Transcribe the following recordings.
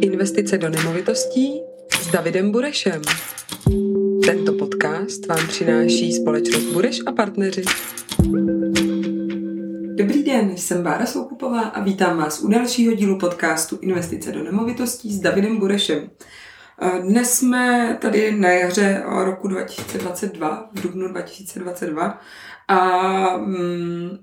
Investice do nemovitostí s Davidem Burešem. Tento podcast vám přináší společnost Bureš a partneři. Dobrý den, jsem Bára Soukupová a vítám vás u dalšího dílu podcastu Investice do nemovitostí s Davidem Burešem. Dnes jsme tady na jaře roku 2022, v dubnu 2022 a mm,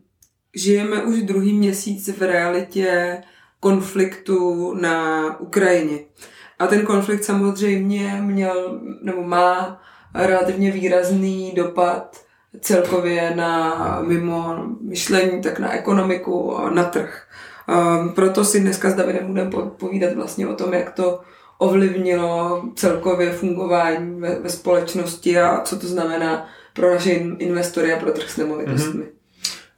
žijeme už druhý měsíc v realitě konfliktu na Ukrajině. A ten konflikt samozřejmě měl nebo má relativně výrazný dopad celkově na mimo myšlení, tak na ekonomiku, na trh. Um, proto si dneska s Davidem budeme povídat vlastně o tom, jak to ovlivnilo celkově fungování ve, ve společnosti a co to znamená pro naše investory a pro trh s nemovitostmi. Mm-hmm.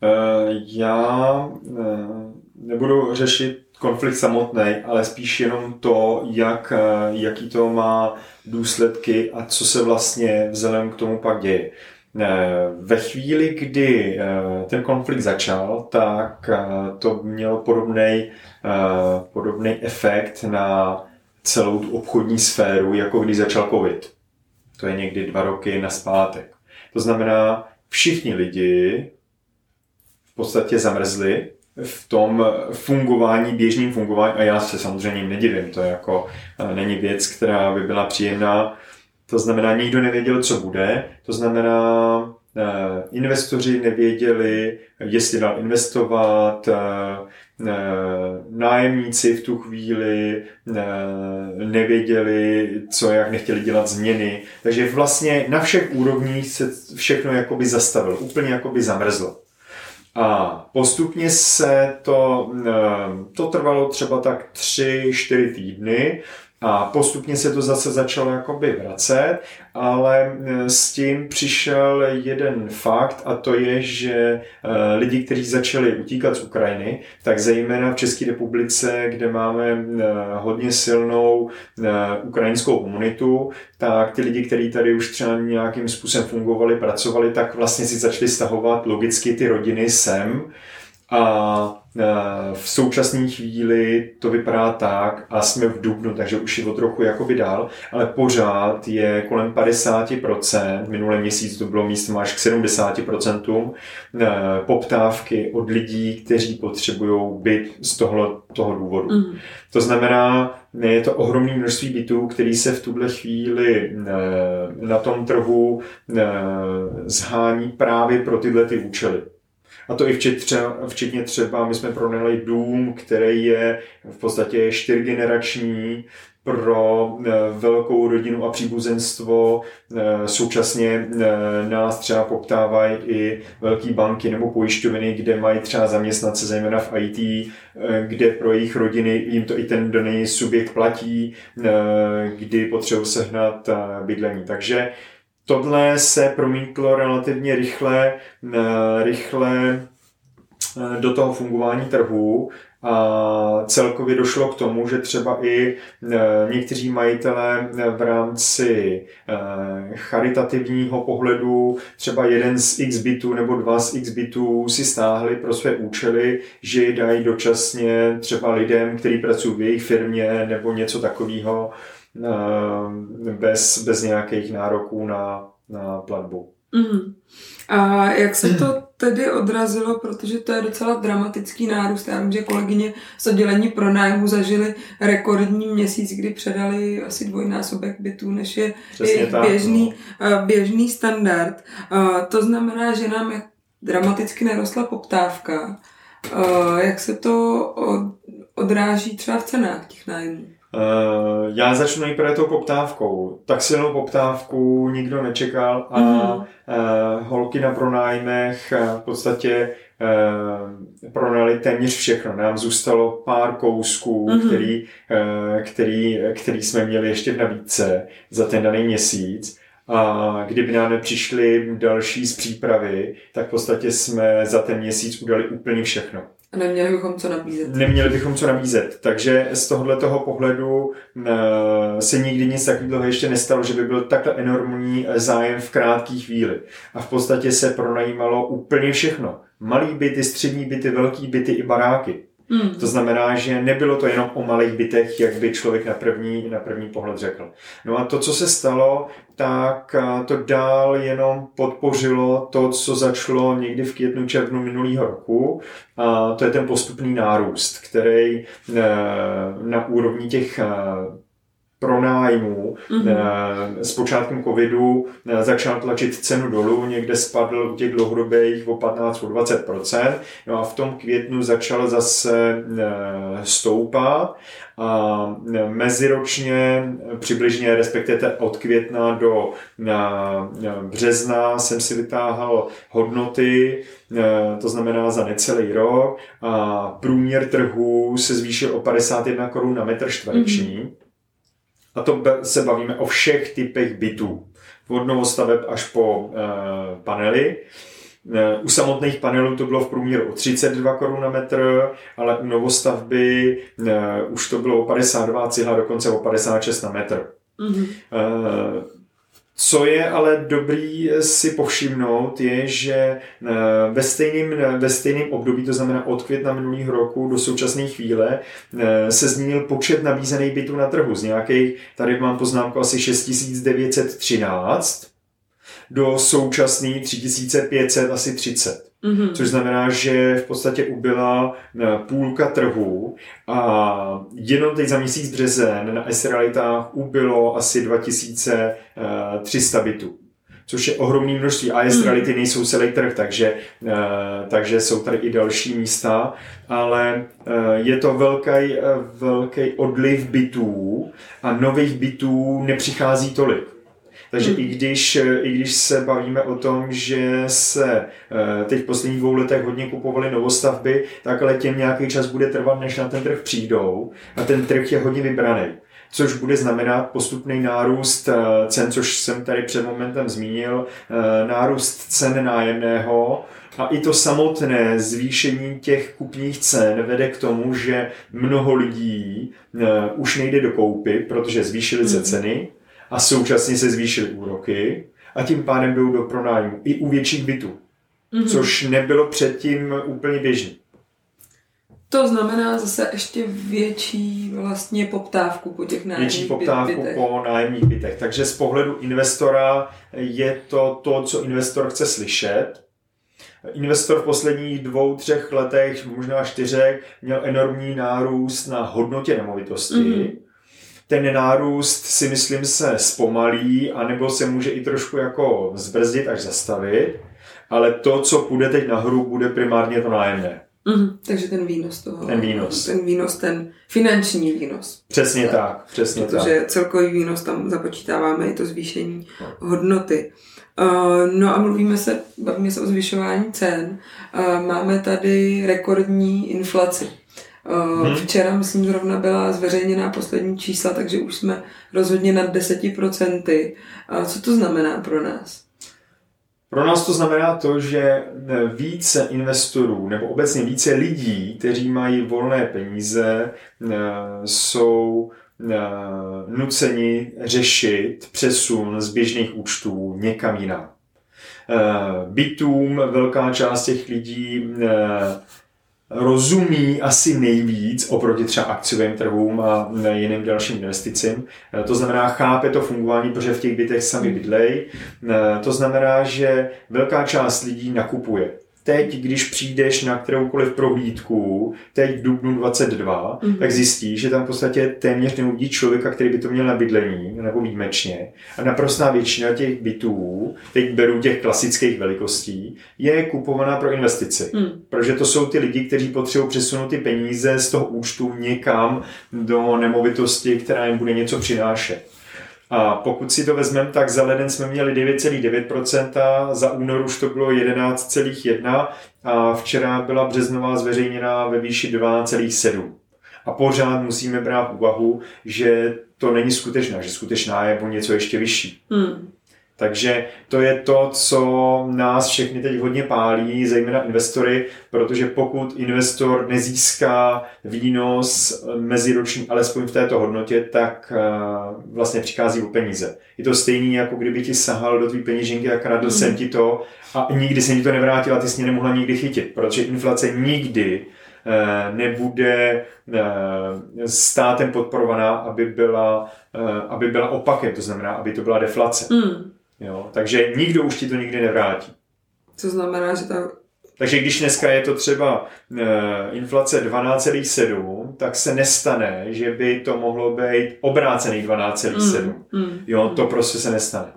Uh, já uh, nebudu řešit konflikt samotný, ale spíš jenom to, jak, uh, jaký to má důsledky a co se vlastně vzhledem k tomu pak děje. Ve chvíli, kdy ten konflikt začal, tak to mělo podobný podobný efekt na celou tu obchodní sféru, jako když začal covid. To je někdy dva roky na zpátek. To znamená, všichni lidi v podstatě zamrzli v tom fungování, běžným fungování, a já se samozřejmě nedivím, to je jako, není věc, která by byla příjemná. To znamená, nikdo nevěděl, co bude, to znamená, investoři nevěděli, jestli dál investovat, nájemníci v tu chvíli nevěděli, co, jak nechtěli dělat změny. Takže vlastně na všech úrovních se všechno jakoby zastavilo, úplně jakoby zamrzlo. A postupně se to, to trvalo třeba tak 3-4 týdny a postupně se to zase začalo jakoby vracet, ale e, s tím přišel jeden fakt a to je, že e, lidi, kteří začali utíkat z Ukrajiny, tak zejména v České republice, kde máme e, hodně silnou ukrajinskou komunitu, tak ty lidi, kteří tady už třeba nějakým způsobem fungovali, pracovali, tak vlastně si začali stahovat logicky ty rodiny sem. A v současné chvíli to vypadá tak a jsme v dubnu, takže už je to trochu jakoby dál, ale pořád je kolem 50%, minulý měsíc to bylo místo až k 70% eh, poptávky od lidí, kteří potřebují byt z toho, toho důvodu. Mm. To znamená, je to ohromné množství bytů, který se v tuhle chvíli eh, na tom trhu eh, zhání právě pro tyhle ty účely. A to i včetně třeba, včetně třeba, my jsme pronajali dům, který je v podstatě čtyřgenerační, pro eh, velkou rodinu a příbuzenstvo. Eh, současně eh, nás třeba poptávají i velké banky nebo pojišťoviny, kde mají třeba zaměstnance, zejména v IT, kde pro jejich rodiny jim to i ten daný subjekt platí, kdy potřebují sehnat bydlení. Takže tohle se promítlo relativně rychle, eh, rychle eh, do toho fungování trhu a celkově došlo k tomu, že třeba i eh, někteří majitelé v rámci charitativního pohledu třeba jeden z x bitů nebo dva z x bitů si stáhli pro své účely, že je dají dočasně třeba lidem, kteří pracují v jejich firmě nebo něco takového bez, bez nějakých nároků na, na platbu. Mm. A jak se to tedy odrazilo, protože to je docela dramatický nárůst. Já vím, že kolegyně z oddělení pro nájmu zažili rekordní měsíc, kdy předali asi dvojnásobek bytů, než je jejich běžný, no. Eh, běžný standard. Eh, to znamená, že nám dramaticky nerostla poptávka. Jak se to odráží třeba v cenách těch nájmů? Uh, já začnu nejprve tou poptávkou. Tak silnou poptávku nikdo nečekal a mm-hmm. holky na pronájmech uh, v podstatě pronali téměř všechno. Nám zůstalo pár kousků, mm-hmm. který, který, který jsme měli ještě v nabídce za ten daný měsíc. A kdyby nám nepřišly další z přípravy, tak v podstatě jsme za ten měsíc udali úplně všechno. A neměli bychom co nabízet. Neměli bychom co nabízet. Takže z tohohle toho pohledu uh, se nikdy nic takového ještě nestalo, že by byl takhle enormní eh, zájem v krátké chvíli. A v podstatě se pronajímalo úplně všechno. Malý byty, střední byty, velký byty i baráky. Mm. To znamená, že nebylo to jenom o malých bytech, jak by člověk na první, na první pohled řekl. No a to, co se stalo, tak to dál jenom podpořilo to, co začalo někdy v květnu, červnu minulého roku. A to je ten postupný nárůst, který e, na úrovni těch e, pronájmů mm-hmm. s počátkem covidu eh, začal tlačit cenu dolů, někde spadl u těch dlouhodobých o 15 o 20% no a v tom květnu začal zase eh, stoupat a meziročně přibližně, respektive od května do března jsem si vytáhal hodnoty, to znamená za necelý rok a průměr trhu se zvýšil o 51 korun na metr čtvereční. Mm-hmm. A to se bavíme o všech typech bytů. Od novostaveb až po e, panely. E, u samotných panelů to bylo v průměru o 32 korun na metr, ale u novostavby e, už to bylo o 52, cihla dokonce o 56 na metr. Mm-hmm. E, co je ale dobrý si povšimnout, je, že eh, ve stejném, ve stejném období, to znamená od května minulého roku do současné chvíle, eh, se změnil počet nabízených bytů na trhu. Z nějakých, tady mám poznámku asi 6913, do současný 3500 asi 30. Mm-hmm. Což znamená, že v podstatě ubyla eh, půlka trhu a jenom teď za měsíc březen na S-realitách ubylo asi 2300 bytů což je ohromné množství. AS mm. reality nejsou celý trh, takže, uh, takže jsou tady i další místa, ale je to velký, velký odliv bytů a nových bytů nepřichází tolik. Takže hmm. i, když, i když se bavíme o tom, že se eh, teď v posledních dvou letech hodně kupovaly novostavby, tak ale těm nějaký čas bude trvat, než na ten trh přijdou. A ten trh je hodně vybraný což bude znamenat postupný nárůst eh, cen, což jsem tady před momentem zmínil, eh, nárůst cen nájemného a i to samotné zvýšení těch kupních cen vede k tomu, že mnoho lidí už nejde do koupy, protože zvýšily se hmm. ceny, a současně se zvýšily úroky a tím pádem jdou do pronájmu i u větších bytů, mm-hmm. což nebylo předtím úplně běžné. To znamená zase ještě větší vlastně poptávku po těch nájemních Větší poptávku bytech. po nájemních bytech. Takže z pohledu investora je to to, co investor chce slyšet. Investor v posledních dvou, třech letech, možná čtyřech, měl enormní nárůst na hodnotě nemovitosti. Mm-hmm ten nárůst si myslím se zpomalí, anebo se může i trošku jako zbrzdit až zastavit, ale to, co půjde teď nahoru, bude primárně to nájemné. Mm, takže ten výnos toho. Ten výnos. Ten výnos, ten finanční výnos. Přesně tak, tak přesně protože tak. Protože celkový výnos tam započítáváme i to zvýšení no. hodnoty. Uh, no a mluvíme se, bavíme se o zvyšování cen. Uh, máme tady rekordní inflaci. Hmm. Včera, myslím, zrovna byla zveřejněná poslední čísla, takže už jsme rozhodně nad 10%. Co to znamená pro nás? Pro nás to znamená to, že více investorů nebo obecně více lidí, kteří mají volné peníze, e, jsou nuceni řešit přesun z běžných účtů někam jinam. Bytům velká část těch lidí rozumí asi nejvíc oproti třeba akciovým trhům a jiným dalším investicím. Eh, to znamená, chápe to fungování, protože v těch bytech sami bydlej. Eh, to znamená, že velká část lidí nakupuje teď, když přijdeš na kteroukoliv prohlídku, teď v dubnu 22, mm-hmm. tak zjistíš, že tam v podstatě téměř neuvidí člověka, který by to měl na bydlení, nebo výjimečně. A naprostá většina těch bytů, teď beru těch klasických velikostí, je kupovaná pro investici. Mm. Protože to jsou ty lidi, kteří potřebují přesunout ty peníze z toho účtu někam do nemovitosti, která jim bude něco přinášet. A pokud si to vezmeme, tak za leden jsme měli 9,9%, za únor už to bylo 11,1% a včera byla březnová zveřejněná ve výši 12,7%. A pořád musíme brát úvahu, že to není skutečná, že skutečná je o něco ještě vyšší. Hmm. Takže to je to, co nás všechny teď hodně pálí, zejména investory, protože pokud investor nezíská výnos meziroční, alespoň v této hodnotě, tak eh, vlastně přichází o peníze. Je to stejný, jako kdyby ti sahal do tvý peněženky a kradl mm. jsem ti to a nikdy se ti to nevrátil a ty jsi mě nemohla nikdy chytit, protože inflace nikdy nebude státem podporovaná, aby byla, aby byla opakem, to znamená, aby to byla deflace. Mm. Jo? Takže nikdo už ti to nikdy nevrátí. Co znamená, že ta takže když dneska je to třeba e, inflace 12,7, tak se nestane, že by to mohlo být obrácený 12,7. Mm, mm, jo, to mm. prostě se nestane.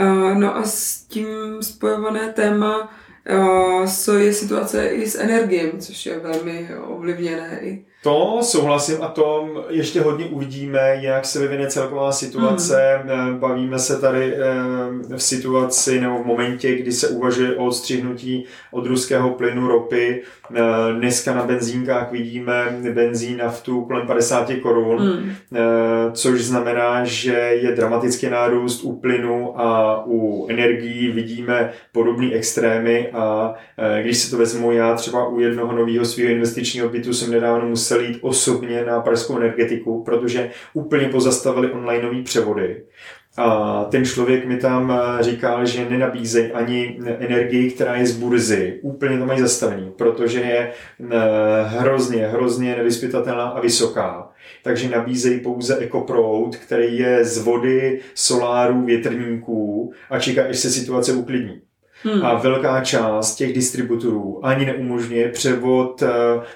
Uh, no a s tím spojované téma uh, je situace i s energiemi, což je velmi ovlivněné i to souhlasím a to ještě hodně uvidíme, jak se vyvine celková situace. Hmm. Bavíme se tady eh, v situaci nebo v momentě, kdy se uvažuje o odstřihnutí od ruského plynu, ropy. Eh, dneska na benzínkách vidíme benzín naftu kolem 50 korun, hmm. což znamená, že je dramatický nárůst u plynu a u energií vidíme podobné extrémy a když se to vezmu já třeba u jednoho nového svého investičního bytu jsem nedávno musel musel jít osobně na pražskou energetiku, protože úplně pozastavili onlineové převody. A ten člověk mi tam eh, říkal, že nenabízejí ani energii, která je z burzy. Úplně to mají zastavený, protože je eh, hrozně, hrozně nevyspytatelná a vysoká. Takže nabízejí pouze ekoproud, který je z vody, solárů, větrníků a čeká, až se situace uklidní. Hmm. A velká část těch distributorů ani neumožňuje převod eh,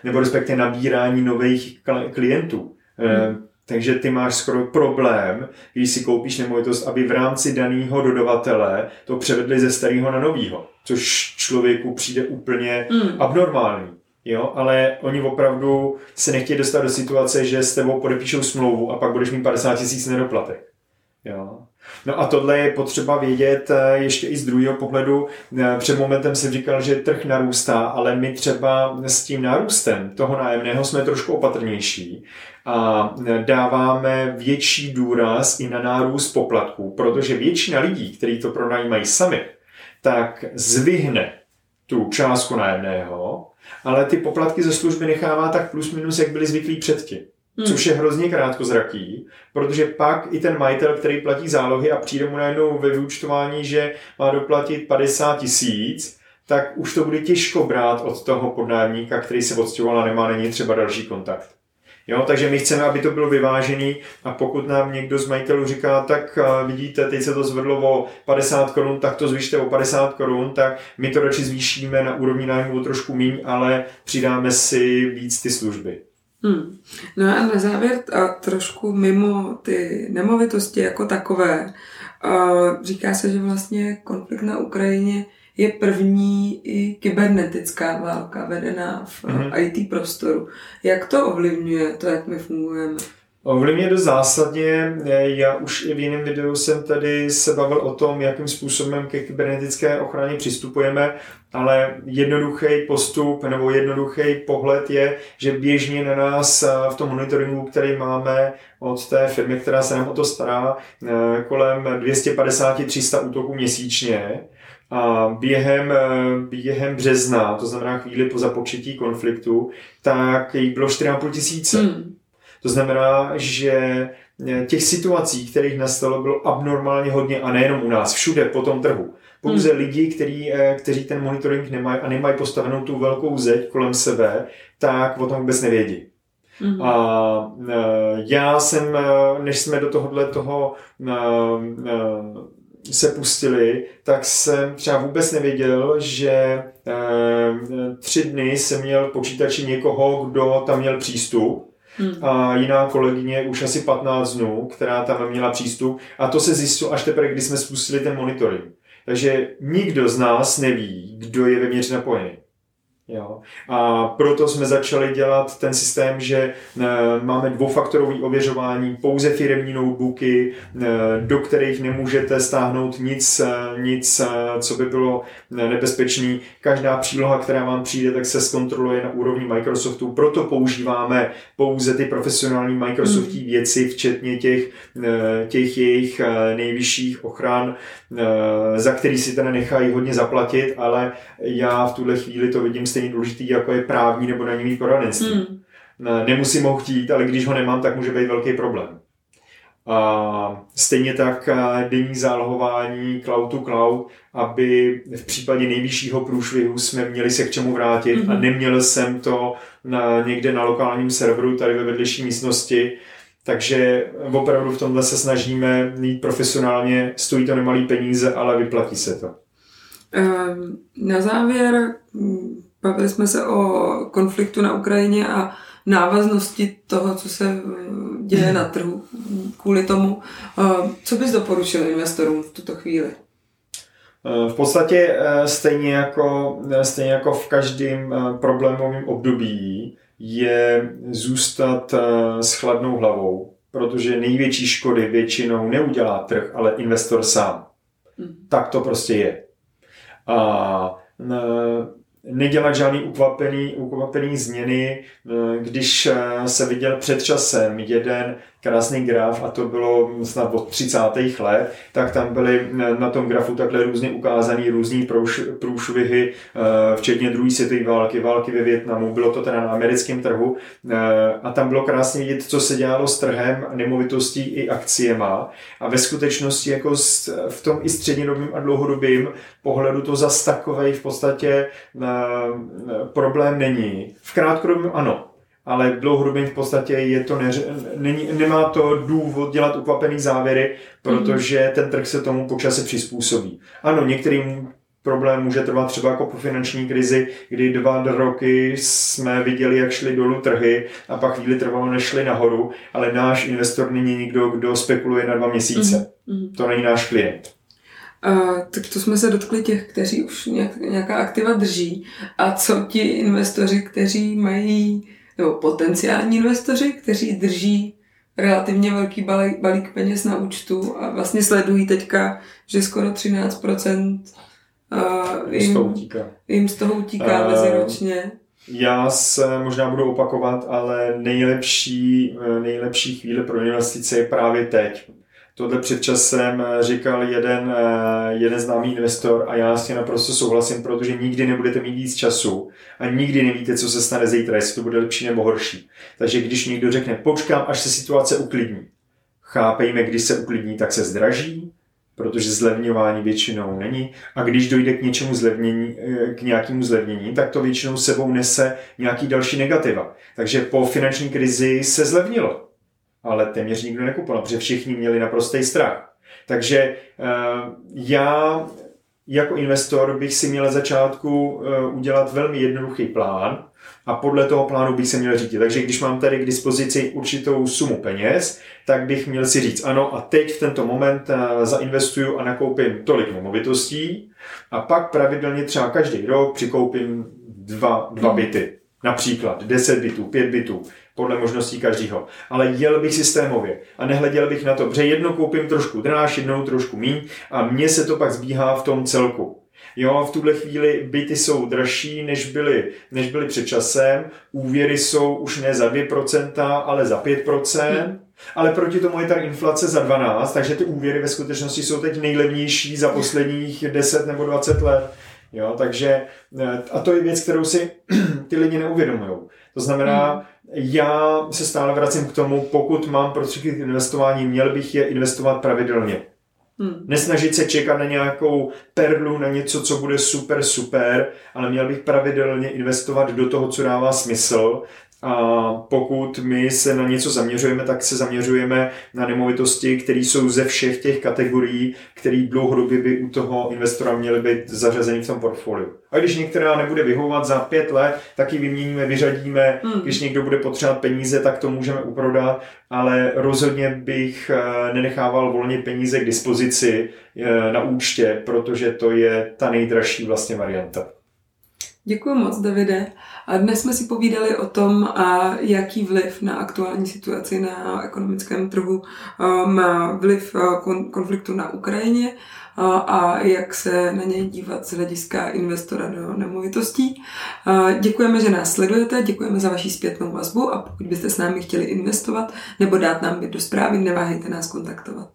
nebo respektive nabírání nových klientů. Eh, hmm. Takže ty máš skoro problém, když si koupíš nemovitost, aby v rámci daného dodavatele to převedli ze starého na novýho, což člověku přijde úplně hmm. abnormální. Jo, ale oni opravdu se nechtějí dostat do situace, že s tebou podepíšou smlouvu a pak budeš mít 50 tisíc nedoplatek. Jo. No a tohle je potřeba vědět eh, ještě i z druhého pohledu. Eh, před momentem jsem říkal, že trh narůstá, ale my třeba s tím nárůstem toho nájemného jsme trošku opatrnější a eh, dáváme větší důraz i na nárůst poplatků, protože většina lidí, kteří to pronajímají sami, tak zvyhne tu částku nájemného, ale ty poplatky ze služby nechává tak plus minus, jak byli zvyklí předtím. Hmm. Což je hrozně krátkozraký, protože pak i ten majitel, který platí zálohy a přijde mu najednou ve vyučtování, že má doplatit 50 tisíc, tak už to bude těžko brát od toho podnájemníka, který se odstěhoval a nemá není třeba další kontakt. Jo, takže my chceme, aby to bylo vyvážený a pokud nám někdo z majitelů říká, tak vidíte, teď se to zvedlo o 50 korun, tak to zvyšte o 50 korun, tak my to radši zvýšíme na úrovni nájmu o trošku míň, ale přidáme si víc ty služby. Hmm. No a na závěr a trošku mimo ty nemovitosti jako takové, a říká se, že vlastně konflikt na Ukrajině je první i kybernetická válka vedená v mm-hmm. IT prostoru. Jak to ovlivňuje to, jak my fungujeme? Ovlivňuje do zásadně, já už i v jiném videu jsem tady se bavil o tom, jakým způsobem ke kybernetické ochraně přistupujeme, ale jednoduchý postup nebo jednoduchý pohled je, že běžně na nás v tom monitoringu, který máme od té firmy, která se nám o to stará, kolem 250-300 útoků měsíčně, a během, během března, to znamená chvíli po započetí konfliktu, tak jich bylo 4,5 tisíce. Hmm. To znamená, že eh, těch situací, kterých nastalo, bylo abnormálně hodně a nejenom u nás, všude po tom trhu. Pouze hmm. lidi, který, eh, kteří ten monitoring nemají a nemají postavenou tu velkou zeď kolem sebe, tak o tom vůbec nevědí. Mm-hmm. A e, já jsem, než jsme do tohohle toho se pustili, tak jsem třeba vůbec nevěděl, že tři dny jsem měl v počítači někoho, kdo tam měl přístup Hmm. A jiná kolegyně už asi 15 dnů, která tam měla přístup. A to se zjistilo až teprve, když jsme spustili ten monitoring. Takže nikdo z nás neví, kdo je vevnitř napojený. Jo. A proto jsme začali dělat ten systém, že e, máme dvoufaktorové ověřování, pouze firmní notebooky, e, do kterých nemůžete stáhnout nic, e, nic co by bylo nebezpečné. Každá příloha, která vám přijde, tak se zkontroluje na úrovni Microsoftu. Proto používáme pouze ty profesionální Microsoftí hmm. věci, včetně těch, těch jejich nejvyšších ochran, za který si teda nechají hodně zaplatit, ale já v tuhle chvíli to vidím stejně důležitý, jako je právní nebo daňový poradenství. Hmm. Nemusím ho chtít, ale když ho nemám, tak může být velký problém. A stejně tak denní zálohování cloud to cloud, aby v případě nejvyššího průšvihu jsme měli se k čemu vrátit mm-hmm. a mhm. neměl jsem to na, někde na lokálním serveru tady ve vedlejší místnosti. Takže opravdu v tomhle se snažíme mít profesionálně, stojí to nemalý peníze, ale vyplatí se to. Ehm, na závěr hm, bavili jsme se o konfliktu na Ukrajině a návaznosti toho, co se hm, děje na trhu kvůli tomu. Ehm, co bys doporučil investorům v tuto chvíli? Ehm, v podstatě stejně jako, stejně jako v každém problémovém období je zůstat s chladnou hlavou, protože největší škody většinou neudělá trh, ale investor sám. Mm. Tak to prostě je a nedělat žádný ukvapený, ukvapený změny. Když se viděl před časem jeden krásný graf a to bylo snad od 30. let, tak tam byly na tom grafu takhle různě ukázané různý průšvihy, eh, včetně druhé světové války, války ve Větnamu, bylo to teda na americkém trhu eh, a tam bylo krásně vidět, co se dělalo s trhem nemovitostí i akciema a ve skutečnosti jako v tom i střednědobým a dlouhodobým pohledu to zas takovej v podstatě eh, problém není. V krátkodobém ano, ale v dlouhodobém v podstatě je to neř, není, nemá to důvod dělat ukvapený závěry, protože mm-hmm. ten trh se tomu počasí přizpůsobí. Ano, některým problém může trvat třeba jako po finanční krizi, kdy dva roky jsme viděli, jak šly dolů trhy a pak chvíli trvalo, než šly nahoru, ale náš investor není nikdo, kdo spekuluje na dva měsíce. Mm-hmm. To není náš klient. Uh, tak to jsme se dotkli těch, kteří už nějak, nějaká aktiva drží. A co ti investoři, kteří mají nebo potenciální investoři, kteří drží relativně velký balík, balík peněz na účtu a vlastně sledují teďka, že skoro 13% uh, jim, z toho utíká, jim z toho utíká uh, meziročně. Já se možná budu opakovat, ale nejlepší, nejlepší chvíle pro investice je právě teď. Tohle před časem eh, říkal jeden, eh, jeden známý investor a já s tím naprosto souhlasím, protože nikdy nebudete mít víc času a nikdy nevíte, co se stane zítra, jestli to bude lepší nebo horší. Takže když někdo řekne, počkám, až se situace uklidní, chápejme, když se uklidní, tak se zdraží, protože zlevňování většinou není. A když dojde k něčemu zlevnění, eh, k nějakému zlevnění, tak to většinou sebou nese nějaký další negativa. Takže po finanční krizi se zlevnilo ale téměř nikdo nekupoval, protože všichni měli naprostý strach. Takže eh, já jako investor bych si měl začátku eh, udělat velmi jednoduchý plán a podle toho plánu bych se měl řídit. Takže když mám tady k dispozici určitou sumu peněz, tak bych měl si říct, ano, a teď v tento moment eh, zainvestuju a nakoupím tolik nemovitostí a pak pravidelně třeba každý rok přikoupím dva, dva byty. Například 10 bytů, 5 bytů, podle možností každého. Ale jel bych systémově a nehleděl bych na to, protože jednou koupím trošku dráž, jednou trošku míň a mně se to pak zbíhá v tom celku. Jo, v tuhle chvíli byty jsou dražší, než byly, než byly před časem. Úvěry jsou už ne za 2%, ale za 5%. Hmm. Ale proti tomu je ta inflace za 12, takže ty úvěry ve skutečnosti jsou teď nejlevnější za posledních 10 nebo 20 let. Jo, takže, eh, a to je věc, kterou si ty lidi neuvědomují. To znamená, hmm. Já se stále vracím k tomu, pokud mám prostředky k investování, měl bych je investovat pravidelně. Hmm. Nesnažit se čekat na nějakou perlu, na něco, co bude super, super, ale měl bych pravidelně investovat do toho, co dává smysl a pokud my se na něco zaměřujeme, tak se zaměřujeme na nemovitosti, které jsou ze všech těch kategorií, které dlouhodobě by u toho investora měly být zařazeny v tom portfoliu. A když některá nebude vyhovovat za pět let, tak ji vyměníme, vyřadíme. Hmm. Když někdo bude potřebovat peníze, tak to můžeme uprodat, ale rozhodně bych eh, nenechával volně peníze k dispozici eh, na účtě, protože to je ta nejdražší vlastně varianta. Děkuji moc, Davide. A dnes jsme si povídali o tom, jaký vliv na aktuální situaci na ekonomickém trhu má vliv konfliktu na Ukrajině a jak se na něj dívat z hlediska investora do nemovitostí. Děkujeme, že nás sledujete, děkujeme za vaši zpětnou vazbu a pokud byste s námi chtěli investovat nebo dát nám byt do zprávy, neváhejte nás kontaktovat.